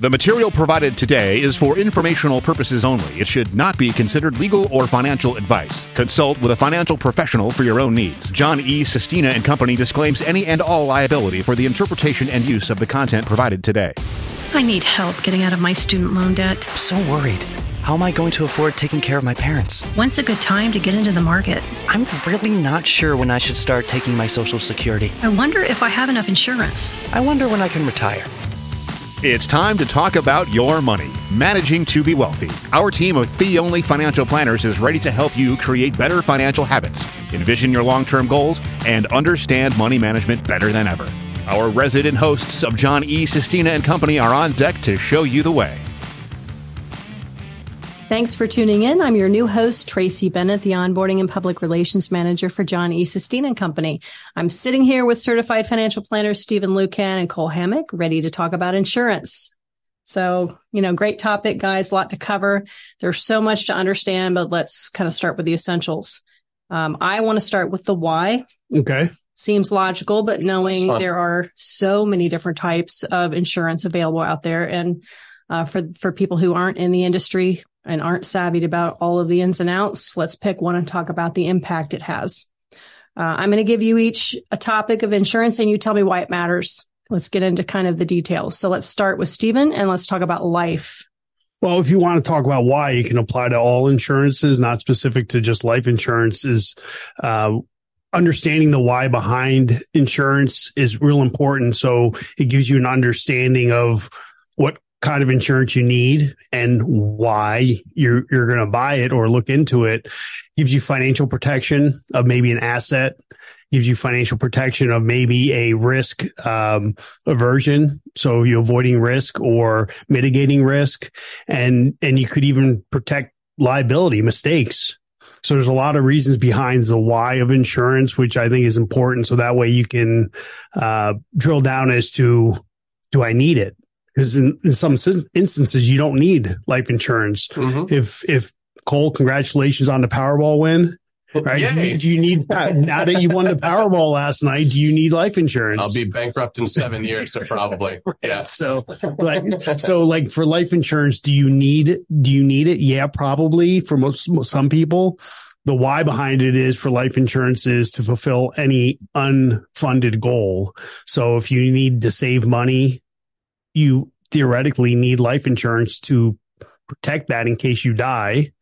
The material provided today is for informational purposes only. It should not be considered legal or financial advice. Consult with a financial professional for your own needs. John E. Sestina and Company disclaims any and all liability for the interpretation and use of the content provided today. I need help getting out of my student loan debt. I'm so worried. How am I going to afford taking care of my parents? When's a good time to get into the market? I'm really not sure when I should start taking my Social Security. I wonder if I have enough insurance. I wonder when I can retire. It's time to talk about your money, managing to be wealthy. Our team of fee only financial planners is ready to help you create better financial habits, envision your long term goals, and understand money management better than ever. Our resident hosts of John E. Sestina and Company are on deck to show you the way. Thanks for tuning in. I'm your new host, Tracy Bennett, the onboarding and public relations manager for John E. Sestina and Company. I'm sitting here with certified financial planners Stephen Lucan and Cole Hammock, ready to talk about insurance. So, you know, great topic, guys, a lot to cover. There's so much to understand, but let's kind of start with the essentials. Um, I want to start with the why. Okay. Seems logical, but knowing there are so many different types of insurance available out there and uh, for for people who aren't in the industry, and aren't savvy about all of the ins and outs, let's pick one and talk about the impact it has. Uh, I'm going to give you each a topic of insurance and you tell me why it matters. Let's get into kind of the details. So let's start with Stephen and let's talk about life. Well, if you want to talk about why, you can apply to all insurances, not specific to just life insurance. Is uh, understanding the why behind insurance is real important. So it gives you an understanding of what kind of insurance you need and why you're you're going to buy it or look into it gives you financial protection of maybe an asset gives you financial protection of maybe a risk um, aversion. So you're avoiding risk or mitigating risk and and you could even protect liability mistakes. So there's a lot of reasons behind the why of insurance which i think is important. So that way you can uh, drill down as to do i need it because in, in, some instances you don't need life insurance. Mm-hmm. If if Cole, congratulations on the Powerball win. Right? Yay. Do you need now that you won the Powerball last night? Do you need life insurance? I'll be bankrupt in seven years, so probably. Yeah. So, like, so like for life insurance, do you need do you need it? Yeah, probably for most some people. The why behind it is for life insurance is to fulfill any unfunded goal. So if you need to save money you theoretically need life insurance to protect that in case you die.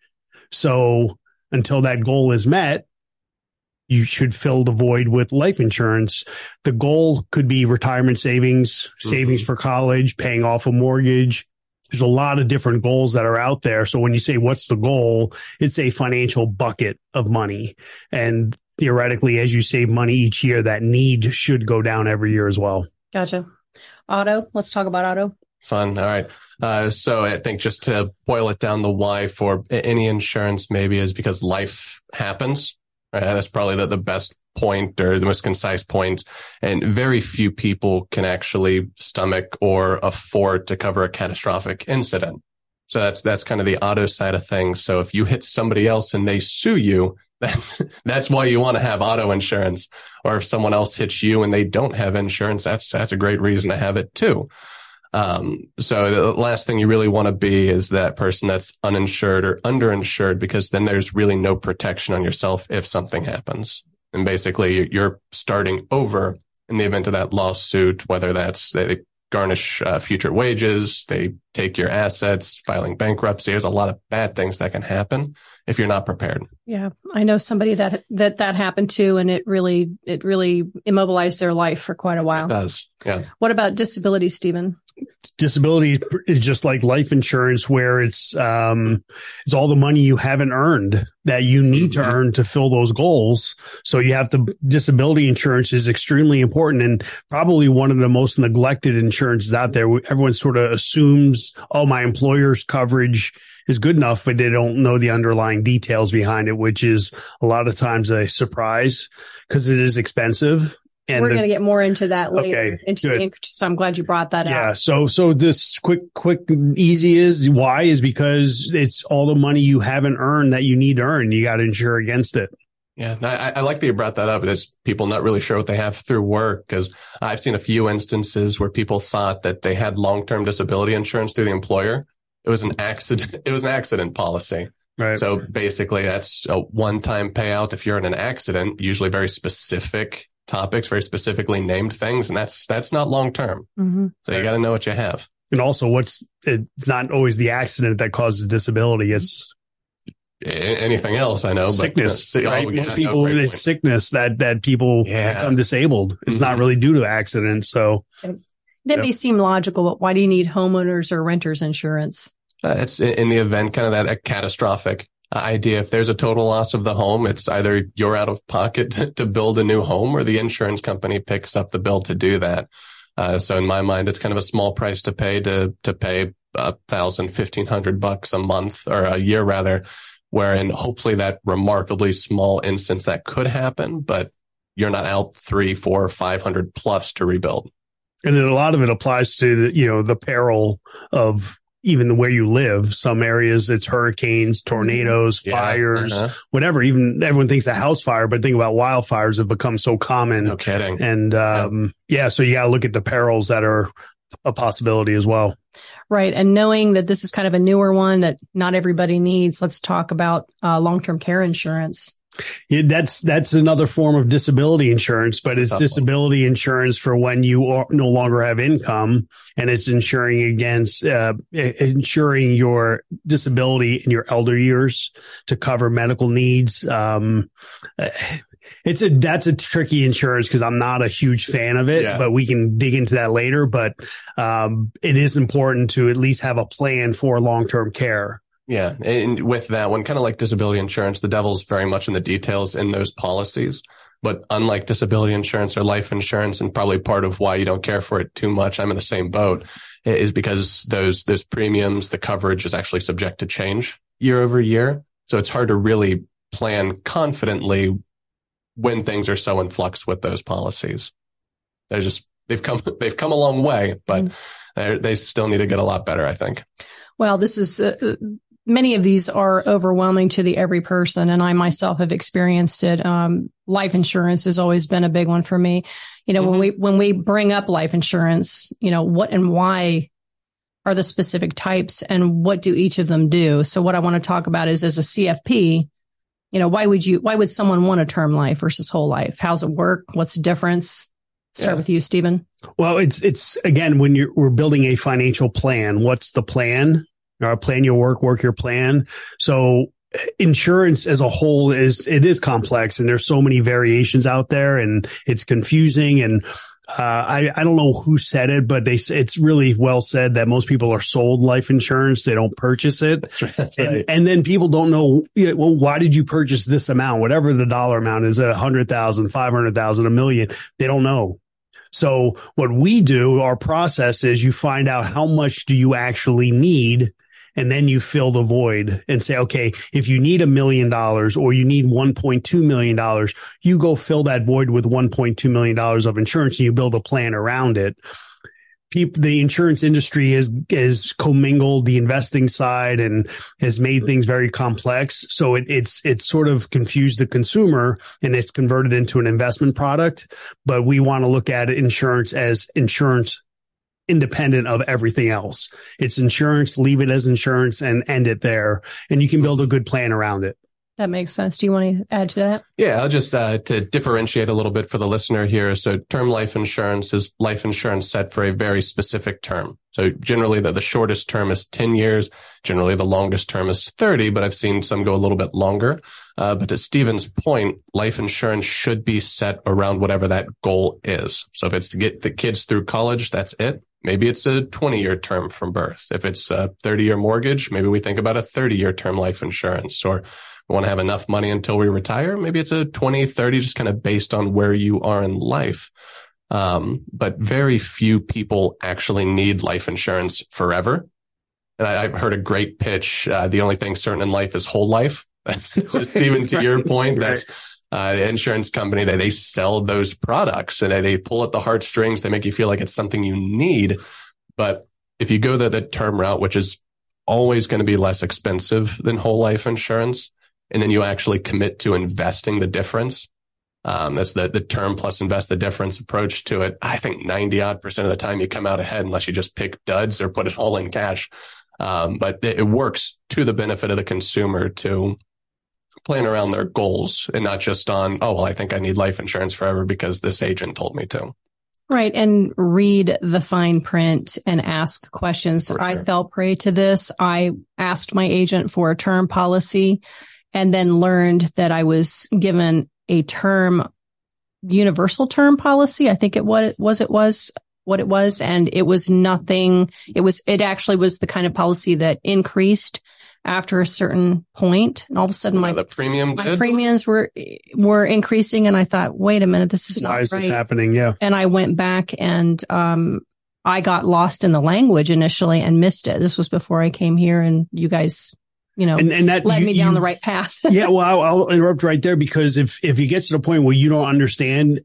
So until that goal is met, you should fill the void with life insurance. The goal could be retirement savings, savings mm-hmm. for college, paying off a mortgage. There's a lot of different goals that are out there. So when you say what's the goal, it's a financial bucket of money. And theoretically, as you save money each year, that need should go down every year as well. Gotcha. Auto. Let's talk about auto. Fun. All right. Uh, so I think just to boil it down, the why for any insurance maybe is because life happens. Right? That's probably the, the best point or the most concise point. And very few people can actually stomach or afford to cover a catastrophic incident. So that's, that's kind of the auto side of things. So if you hit somebody else and they sue you, that's, that's why you want to have auto insurance. Or if someone else hits you and they don't have insurance, that's, that's a great reason to have it too. Um, so the last thing you really want to be is that person that's uninsured or underinsured because then there's really no protection on yourself if something happens. And basically you're starting over in the event of that lawsuit, whether that's they garnish uh, future wages, they take your assets, filing bankruptcy. There's a lot of bad things that can happen if you're not prepared. Yeah. I know somebody that, that, that happened to, and it really, it really immobilized their life for quite a while. It does. Yeah. What about disability, Stephen? Disability is just like life insurance where it's um it's all the money you haven't earned that you need to mm-hmm. earn to fill those goals. So you have to disability insurance is extremely important and probably one of the most neglected insurances out there. Everyone sort of assumes oh my employer's coverage is good enough but they don't know the underlying details behind it which is a lot of times a surprise because it is expensive and we're going to get more into that later. Okay, into good. the so I'm glad you brought that yeah, out. Yeah. So so this quick quick easy is why is because it's all the money you haven't earned that you need to earn. You got to insure against it. Yeah, I, I, like that you brought that up. It's people not really sure what they have through work because I've seen a few instances where people thought that they had long-term disability insurance through the employer. It was an accident. It was an accident policy. Right. So basically that's a one-time payout if you're in an accident, usually very specific topics, very specifically named things. And that's, that's not long-term. Mm-hmm. So you got to know what you have. And also what's, it's not always the accident that causes disability. It's anything else I know. Sickness, but, uh, right? oh, yeah, people, no, it's sickness that, that people Yeah. become disabled. It's Mhm. not really due to accidents. So It Yep. may seem logical, but why do you need homeowners or renters insurance? Uh, it's in in the event kind of that a catastrophic idea. If there's a total loss of the home, it's either you're out of pocket to, to build a new home or the insurance company picks up the bill to do that. Uh, so in my mind, it's kind of a small price to pay to, to pay a thousand, fifteen hundred bucks a month or a year rather, wherein hopefully that remarkably small instance that could happen, but you're not out three, four, five hundred plus to rebuild. and then a lot of it applies to the, you know, the peril of even the where you live. Some areas it's hurricanes, tornadoes, Yeah, fires, uh-huh. whatever. Even everyone thinks a house fire, but think about wildfires have become so common. No kidding. And, um, yeah. so you got to look at the perils that are a possibility as well. Right. And knowing that this is kind of a newer one that not everybody needs, let's talk about uh, long-term care insurance. Yeah, that's that's another form of disability insurance, but it's Tough one. disability insurance for when you are, no longer have income, and it's insuring against uh, insuring your disability in your elder years to cover medical needs. Um, uh, it's a that's a tricky insurance because I'm not a huge fan of it, Yeah. but we can dig into that later. But um, it is important to at least have a plan for long term care. Yeah. And with that one, kind of like disability insurance, the devil's very much in the details in those policies. But unlike disability insurance or life insurance, and probably part of why you don't care for it too much, I'm in the same boat, is because those, those premiums, the coverage is actually subject to change year over year. So it's hard to really plan confidently when things are so in flux with those policies. They're just, they've come, they've come a long way, but they're they still need to get a lot better, I think. Well, this is uh, many of these are overwhelming to the every person, and I myself have experienced it. Um, life insurance has always been a big one for me. You know, when we when we bring up life insurance, you know, what and why are the specific types, and what do each of them do? So, what I want to talk about is as a CFP. You know, why would you, why would someone want a term life versus whole life? How's it work? What's the difference? Start Yeah. with you, Stephen. Well, it's it's again when you're we're building a financial plan. What's the plan? Or plan your work, work your plan. So insurance as a whole is it is complex, and there's so many variations out there, and it's confusing. And uh, I I don't know who said it, but they it's really well said that most people are sold life insurance; they don't purchase it. That's And, and then people don't know, well, why did you purchase this amount? Whatever the dollar amount is, a hundred thousand, five hundred thousand, a million, they don't know. So what we do, our process is you find out how much do you actually need and then you fill the void and say, okay, if you need a million dollars or you need $1.2 million, you go fill that void with $1.2 million of insurance and you build a plan around it. The insurance industry is, is commingled the investing side and has made things very complex. So it, it's, it's sort of confused the consumer and it's converted into an investment product. But we want to look at insurance as insurance independent of everything else. It's insurance, leave it as insurance and end it there. And you can build a good plan around it. That makes sense. Do you want to add to that? Yeah, I'll just uh, to differentiate a little bit for the listener here. So, term life insurance is life insurance set for a very specific term. So, generally, the, the shortest term is 10 years. Generally, the longest term is 30, but I've seen some go a little bit longer. Uh, but to Stephen's point, life insurance should be set around whatever that goal is. So, if it's to get the kids through college, that's it. Maybe it's a 20 year term from birth. If it's a 30 year mortgage, maybe we think about a 30 year term life insurance or we want to have enough money until we retire. Maybe it's a 20, 30, just kind of based on where you are in life. Um, but very few people actually need life insurance forever. And I, I've heard a great pitch. Uh, the only thing certain in life is whole life. so Stephen, to your point, that's uh, the insurance company that they sell those products and they, pull at the heartstrings. They make you feel like it's something you need. But if you go the, the term route, which is always going to be less expensive than whole life insurance, and then you actually commit to investing the difference. Um, that's the, the term plus invest the difference approach to it. I think 90 odd percent of the time you come out ahead unless you just pick duds or put it all in cash. Um, but it, it works to the benefit of the consumer to plan around their goals and not just on, oh, well, I think I need life insurance forever because this agent told me to. Right. And read the fine print and ask questions. For I fell prey to this. I asked my agent for a term policy and then learned that I was given a term universal term policy. I think it what it was it was what it was and it was nothing it was it actually was the kind of policy that increased after a certain point and all of a sudden my the premium my did. premiums were were increasing and I thought wait a minute this is Why not is right this happening? Yeah. and I went back and um I got lost in the language initially and missed it. This was before I came here and you guys, you know, And, and that led you- me down you- the right path. yeah, well, I'll, I'll interrupt right there because if if it gets to the point where you don't understand,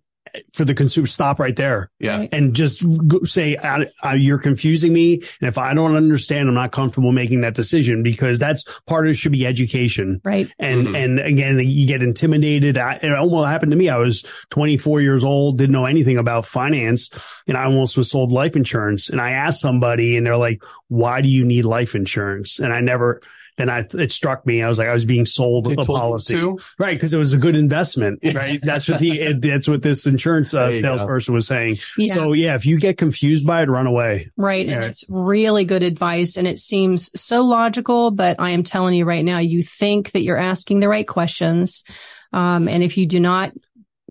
for the consumer, stop right there Yeah. And just say uh, uh, you're confusing me, and if I don't understand, I'm not comfortable making that decision because that's part of it should be education. Right. And Mhm. and again, you get intimidated. I, it almost happened to me. I was 24 years old, didn't know anything about finance, and I almost was sold life insurance. And I asked somebody, and they're like, "Why do you need life insurance?" And I never. Then I, it struck me. I was like, I was being sold They a policy, right? Because it was a good investment, right? That's what the that's what this insurance uh, There go. salesperson was saying. Yeah. So yeah, if you get confused by it, run away. Right. And it's really good advice. And it seems so logical, but I am telling you right now, you think that you're asking the right questions. Um, and if you do not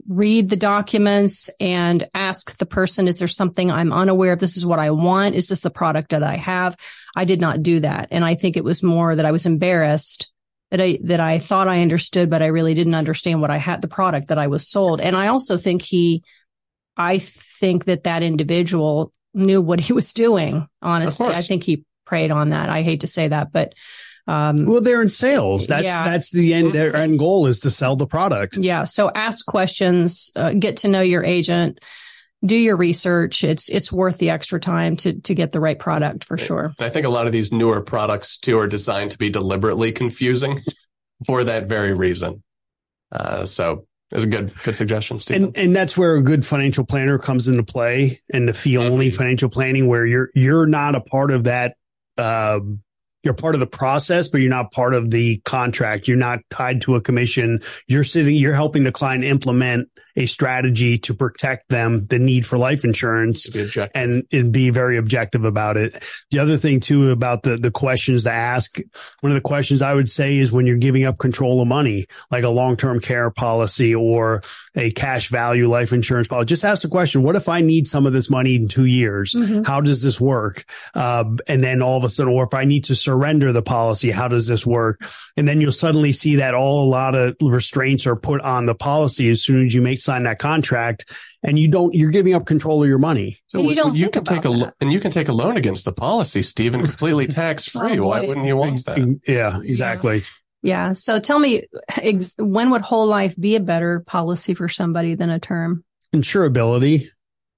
read the documents and ask the person, is there something I'm unaware of? This is what I want. Is this the product that I have? I did not do that. And I think it was more that I was embarrassed that I, that I thought I understood, but I really didn't understand what I had, the product that I was sold. And I also think he, I think that that individual knew what he was doing. Honestly. I think he preyed on that. I hate to say that, but, um, Well, they're in sales. That's Yeah. that's the end. Their end goal is to sell the product. yeah. So ask questions, uh, get to know your agent, do your research. It's, it's worth the extra time to, to get the right product for sure. I think a lot of these newer products too are designed to be deliberately confusing for that very reason. Uh, so it's a good, good suggestion, Stephen. And and that's where a good financial planner comes into play, and the fee only Mhm. financial planning, where you're you're not a part of that. Um, you're part of the process, but you're not part of the contract. You're not tied to a commission. You're sitting. You're helping the client implement a strategy to protect them the need for life insurance to be objective. and, and be very objective about it. The other thing too about the, the questions to ask, one of the questions I would say is when you're giving up control of money, like a long-term care policy or a cash value life insurance policy, just ask the question, what if I need some of this money in two years? Mhm. How does this work? Uh, and then all of a sudden, or if I need to surrender the policy, how does this work? And then you'll suddenly see that all a lot of restraints are put on the policy as soon as you make sign that contract and you don't, you're giving up control of your money. So You don't you think can take a that. and you can take a loan against the policy, Stephen, completely tax free. Oh, Why wouldn't you want that? Yeah, exactly. Yeah. So tell me, ex- when would whole life be a better policy for somebody than a term? Insurability.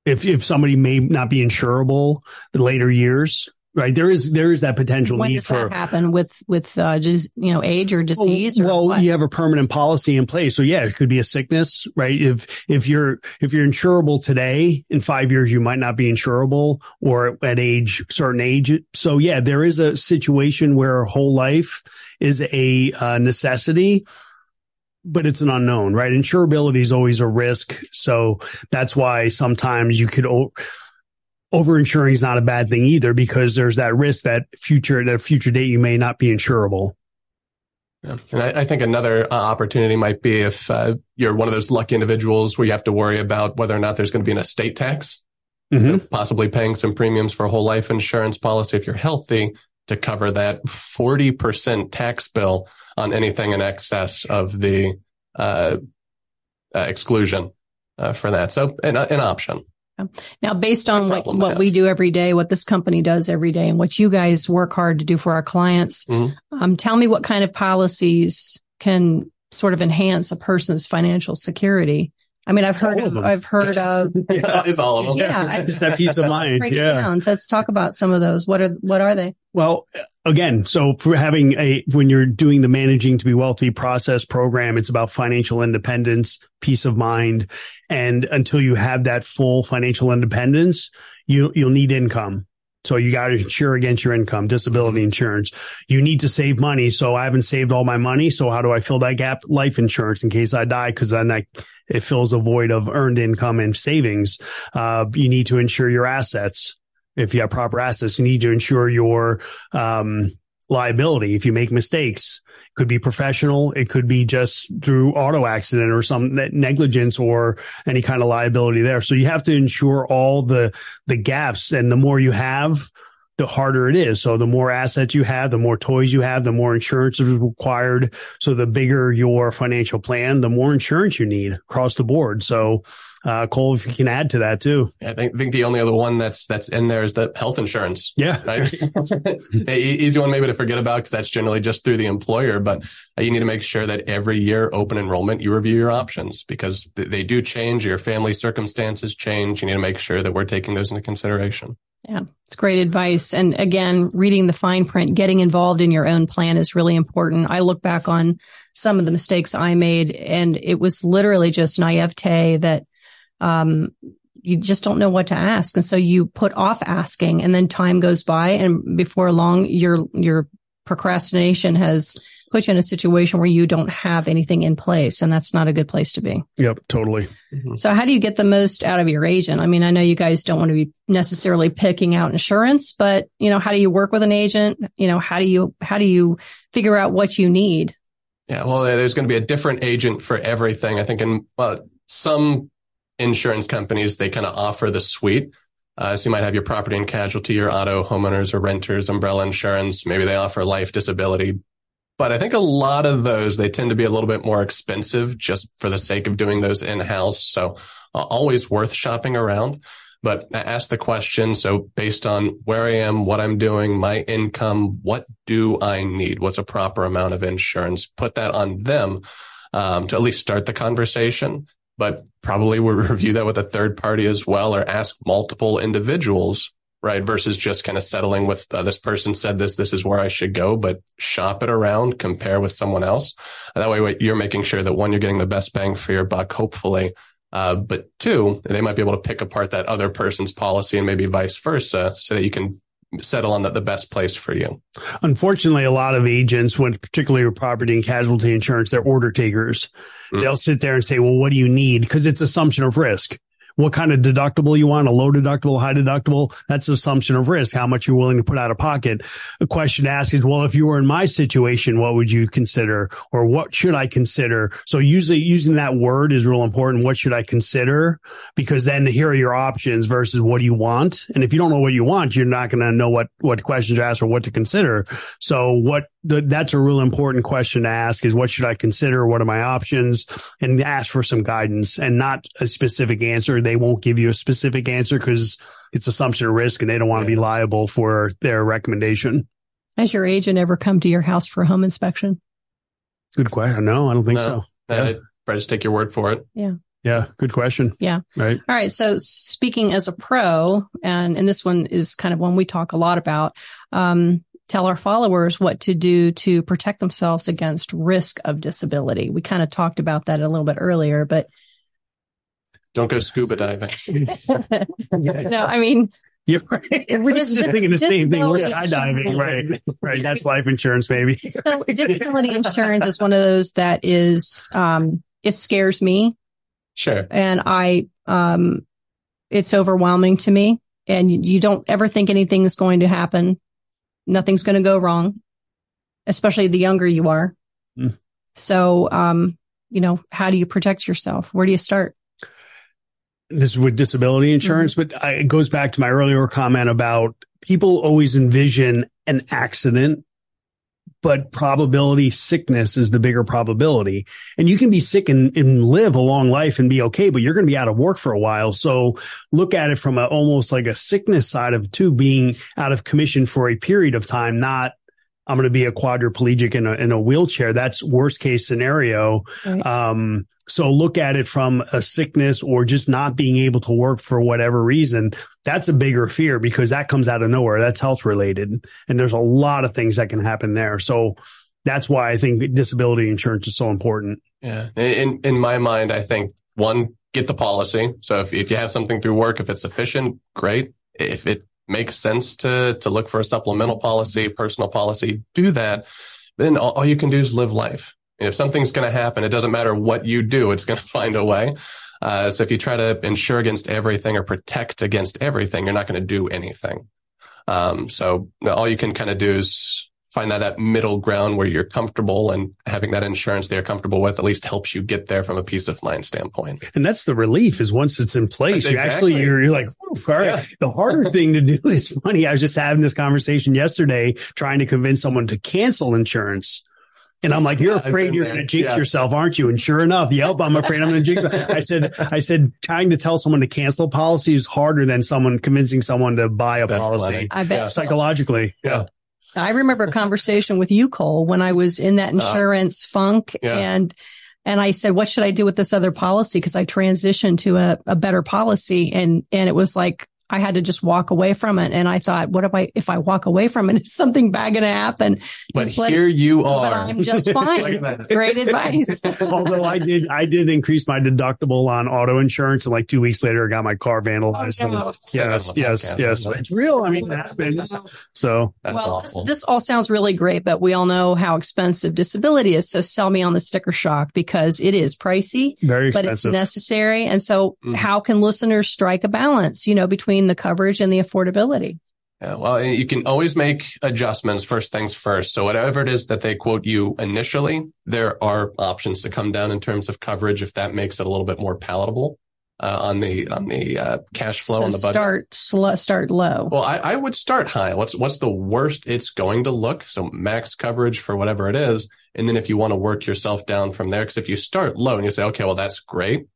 If, if somebody may not be insurable in later years, right? There is, there is that potential When need does for, that happen with, with, uh, just, you know, age or disease or well, you have a permanent policy in place. So yeah, it could be a sickness, right? If, if you're, if you're insurable today, in five years, you might not be insurable or at age, certain age. So yeah, there is a situation where whole life is a uh, necessity, but it's an unknown, right? Insurability is always a risk. So that's why sometimes you could, o- over insuring is not a bad thing either because there's that risk that future, at a future date, you may not be insurable. Yeah. And I, I think another uh, opportunity might be if uh, you're one of those lucky individuals where you have to worry about whether or not there's going to be an estate tax, Mhm. so possibly paying some premiums for a whole life insurance policy if you're healthy to cover that 40% tax bill on anything in excess of the uh, uh, exclusion uh, for that. So an, an option. Now, based on what, what we do every day, what this company does every day and what you guys work hard to do for our clients, Mhm. um, tell me what kind of policies can sort of enhance a person's financial security I mean, I've heard of, I've heard of, yeah, it's all of them. yeah. Just that peace of mind. Break it Yeah. down. So let's talk about some of those. What are, what are they? Well, again, so for having a, when you're doing the managing to be wealthy process program, it's about financial independence, peace of mind. And until you have that full financial independence, you, you'll need income. So you got to insure against your income, disability insurance. You need to save money. So I haven't saved all my money. So how do I fill that gap? Life insurance in case I die. Cause then I, it fills a void of earned income and savings. Uh, you need to insure your assets if you have proper assets, you need to ensure your um, liability. If you make mistakes, it could be professional, it could be just through auto accident or some negligence or any kind of liability there. So you have to ensure all the the gaps, and the more you have, the harder it is. So the more assets you have, the more toys you have, the more insurance is required. So the bigger your financial plan, the more insurance you need across the board. So uh, Cole, if you can add to that too. I think, think the only other one that's that's in there is the health insurance. Yeah. Right? Easy one maybe to forget about because that's generally just through the employer. But uh, you need to make sure that every year open enrollment you review your options because th- they do change. Your family circumstances change. You need to make sure that we're taking those into consideration. Yeah, it's great advice. And again, reading the fine print, getting involved in your own plan is really important. I look back on some of the mistakes I made and it was literally just naivete that, um, you just don't know what to ask. And so you put off asking and then time goes by and before long, your, your procrastination has put you in a situation where you don't have anything in place. And that's not a good place to be. Yep. Totally. So how do you get the most out of your agent? I mean, I know you guys don't want to be necessarily picking out insurance, but you know, how do you work with an agent? You know, how do you, how do you figure out what you need? Yeah, well, there's going to be a different agent for everything. I think in uh, some insurance companies, they kind of offer the suite. Uh, so you might have your property and casualty, your auto, homeowners or renters, umbrella insurance. Maybe they offer life, disability. But I think a lot of those, they tend to be a little bit more expensive just for the sake of doing those in house. So uh, always worth shopping around. But I ask the question. So based on where I am, what I'm doing, my income, what do I need? What's a proper amount of insurance? Put that on them, um, to at least start the conversation, but probably we'll review that with a third party as well or ask multiple individuals, right? Versus just kind of settling with uh, this person said this, this is where I should go, but shop it around, compare with someone else. That way you're making sure that one, you're getting the best bang for your buck, hopefully. Uh, but two, they might be able to pick apart that other person's policy and maybe vice versa so that you can settle on the, the best place for you. Unfortunately, a lot of agents, when particularly with property and casualty insurance, they're order takers. Mm. They'll sit there and say, well, what do you need? Because it's assumption of risk. What kind of deductible you want, a low deductible, high deductible? That's assumption of risk, how much you're willing to put out of pocket. A question to ask is, well, if you were in my situation, what would you consider or what should I consider? So usually using that word is real important. What should I consider? Because then here are your options versus what do you want? And if you don't know what you want, you're not going to know what, what questions to ask or what to consider. So what that's a real important question to ask is what should I consider? What are my options? And ask for some guidance and not a specific answer. They won't give you a specific answer because it's assumption of risk and they don't want to be liable for their recommendation. Has your agent ever come to your house for a home inspection? Good question. No, I don't think No. so. Uh, I just take your word for it. Yeah. Yeah. Good question. Yeah. Right. All right. So speaking as a pro, and, and this one is kind of one we talk a lot about, um, tell our followers what to do to protect themselves against risk of disability. We kind of talked about that a little bit earlier, but Don't go scuba diving. no, I mean, You're right. We're just, Dis- thinking the same thing. We're skydiving. Right. Right. That's life insurance, baby. So disability insurance is one of those that is, um, it scares me Sure. and I, um, it's overwhelming to me and you- you don't ever think anything is going to happen. Nothing's going to go wrong, especially the younger you are. Mm. So, um, you know, how do you protect yourself? Where do you start? this is with disability insurance, but I, it goes back to my earlier comment about people always envision an accident, but probability sickness is the bigger probability. And you can be sick and, and live a long life and be okay, but you're going to be out of work for a while. So look at it from a, almost like a sickness side of too being out of commission for a period of time, not I'm going to be a quadriplegic in a, in a wheelchair. That's worst case scenario. Right. Um, so look at it from a sickness or just not being able to work for whatever reason. That's a bigger fear because that comes out of nowhere. That's health related. And there's a lot of things that can happen there. So that's why I think disability insurance is so important. Yeah. In, in my mind, I think one, get the policy. So if, if you have something through work, if it's sufficient, great. If it makes sense to, to look for a supplemental policy, personal policy, do that. Then all, all you can do is live life. If something's going to happen, it doesn't matter what you do, it's going to find a way. Uh, so if you try to insure against everything or protect against everything, you're not going to do anything. Um, so all you can kind of do is find that, that middle ground where you're comfortable and having that insurance they're comfortable with at least helps you get there from a peace of mind standpoint. And that's the relief is once it's in place, That's you actually, you're, you're like, Oof, all right. Yeah. The harder thing to do is funny. I was just having this conversation yesterday trying to convince someone to cancel insurance. And I'm like, you're Yeah, afraid you're going to jinx Yeah. yourself, aren't you? And sure enough, yep, I'm afraid I'm going to jinx. I said, I said, trying to tell someone to cancel a policy is harder than someone convincing someone to buy a That's policy plenty. I bet. Yeah. psychologically. Yeah. I remember a conversation with you, Cole, when I was in that uh-huh. insurance funk Yeah. and and I said, what should I do with this other policy? Cause I transitioned to a, a better policy and, and it was like, I had to just walk away from it. And I thought, what if I, if I walk away from it, is something bad going to happen? But It's like, here you are. I'm just fine. Look at that. It's great advice. Although I did, I did increase my deductible on auto insurance, and like two weeks later, I got my car vandalized. Oh, no. Yes, Say that yes, yes. It's real. I mean, it happened. So That's well, this, awful. this all sounds really great, but we all know how expensive disability is. So sell me on the sticker shock because it is pricey, very expensive. but it's necessary. And so Mhm. how can listeners strike a balance, you know, between the coverage and the affordability? Yeah, well, you can always make adjustments first things first. So whatever it is that they quote you initially, there are options to come down in terms of coverage if that makes it a little bit more palatable uh, on the on the uh, cash flow so on the budget. start slow, start low. Well, I, I would start high. What's what's the worst it's going to look? So max coverage for whatever it is, and then if you want to work yourself down from there, because if you start low and you say, okay, well that's great,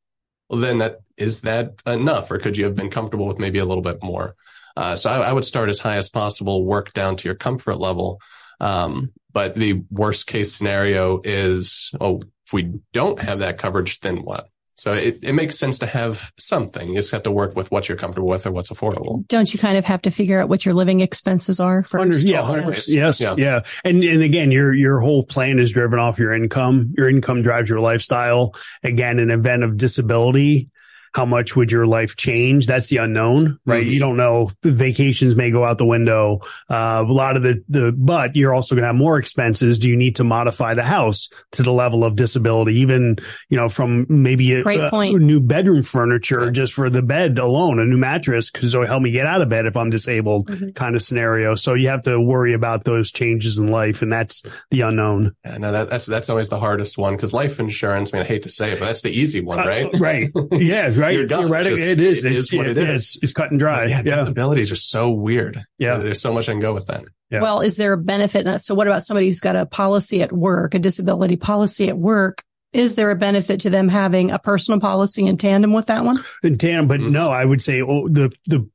well then that is that enough, or could you have been comfortable with maybe a little bit more? Uh, so I, I would start as high as possible, work down to your comfort level. Um, but the worst case scenario is, oh, if we don't have that coverage, then what? So it, it makes sense to have something. You just have to work with what you're comfortable with or what's affordable. Don't you kind of have to figure out what your living expenses are for Hundred, yeah, Always. hundred, yes, Yeah. yeah. And and again, your your whole plan is driven off your income. Your income drives your lifestyle. Again, an event of disability, how much would your life change? That's the unknown, right? Mhm. You don't know. The vacations may go out the window. Uh, a lot of the the, but you're also going to have more expenses. Do you need to modify the house to the level of disability? Even you know, from maybe a, Great a point. new bedroom furniture just for the bed alone, a new mattress because it'll help me get out of bed if I'm disabled Mhm. kind of scenario. So you have to worry about those changes in life, and that's the unknown. Yeah, no, that, that's that's always the hardest one because life insurance. I mean, I hate to say it, but that's the easy one, right? Uh, right. Yeah. Right. You're done. Theoretically, Just- it is. It is what it yeah, is. It's, it's cut and dry. yeah, Yeah. disabilities are so weird. Yeah. there's so much I can go with that. Yeah. Well, is there a benefit? So what about somebody who's got a policy at work, a disability policy at work? Is there a benefit to them having a personal policy in tandem with that one? In tandem, but Mhm. no, I would say oh, the the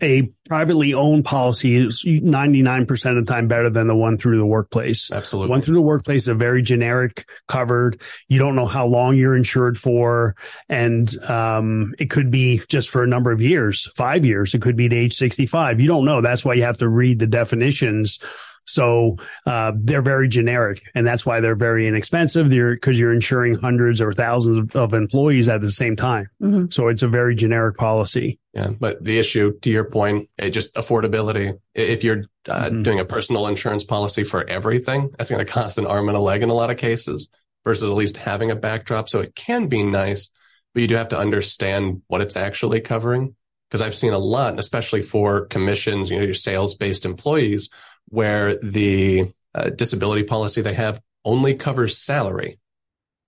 a privately owned policy is 99% of the time better than the one through the workplace. Absolutely. One through the workplace is a very generic covered. You don't know how long you're insured for. And, um, it could be just for a number of years, five years. It could be to age 65. You don't know. That's why you have to read the definitions. So, uh, they're very generic and that's why they're very inexpensive. They're because you're insuring hundreds or thousands of, of employees at the same time. Mhm. So it's a very generic policy. Yeah, but the issue, to your point, it just affordability. If you're uh, Mhm. doing a personal insurance policy for everything, that's going to cost an arm and a leg in a lot of cases. Versus at least having a backdrop, so it can be nice, but you do have to understand what it's actually covering. Because I've seen a lot, especially for commissions, you know, your sales-based employees, where the uh, disability policy they have only covers salary.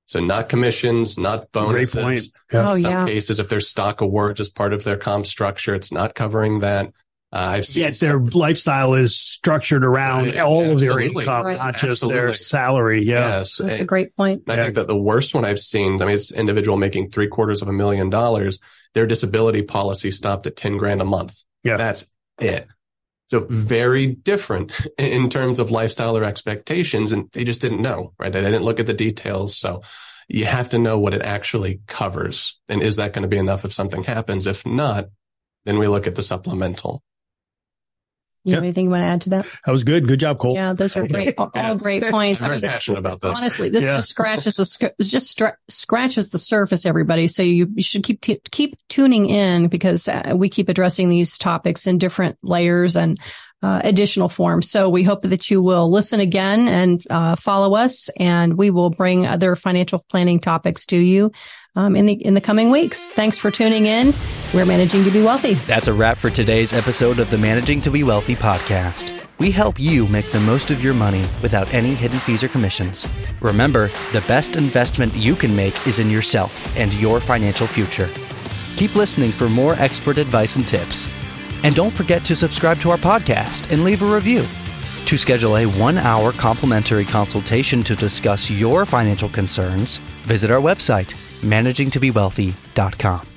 So not commissions, not bonuses. Great point. Oh, In some yeah. cases, if there's stock awards as part of their comp structure, it's not covering that. Uh, I've seen Yet their lifestyle is structured around Yeah, all of their absolutely. income, Right. not just their salary. Yeah. yes. That's a great point. I think that the worst one I've seen, I mean, it's individual making three quarters of a million dollars. Their disability policy stopped at 10 grand a month. Yeah. That's it. So very different in terms of lifestyle or expectations. And they just didn't know, right? They didn't look at the details. So you have to know what it actually covers. And is that going to be enough if something happens? If not, then we look at the supplemental. You have anything you want to add to that? That was good. Good job, Cole. Yeah, those are great, all, all great points. I'm very passionate about this. Honestly, this Yeah. just scratches the just stra- scratches the surface, everybody. So you, you should keep t- keep tuning in because uh, we keep addressing these topics in different layers and uh, additional forms. So we hope that you will listen again and uh, follow us, and we will bring other financial planning topics to you um, in the in the coming weeks. Thanks for tuning in. We're managing to be wealthy. That's a wrap for today's episode of the Managing to Be Wealthy podcast. We help you make the most of your money without any hidden fees or commissions. Remember, the best investment you can make is in yourself and your financial future. Keep listening for more expert advice and tips. And don't forget to subscribe to our podcast and leave a review. To schedule a one hour complimentary consultation to discuss your financial concerns, visit our website, managingtobewealthy.com.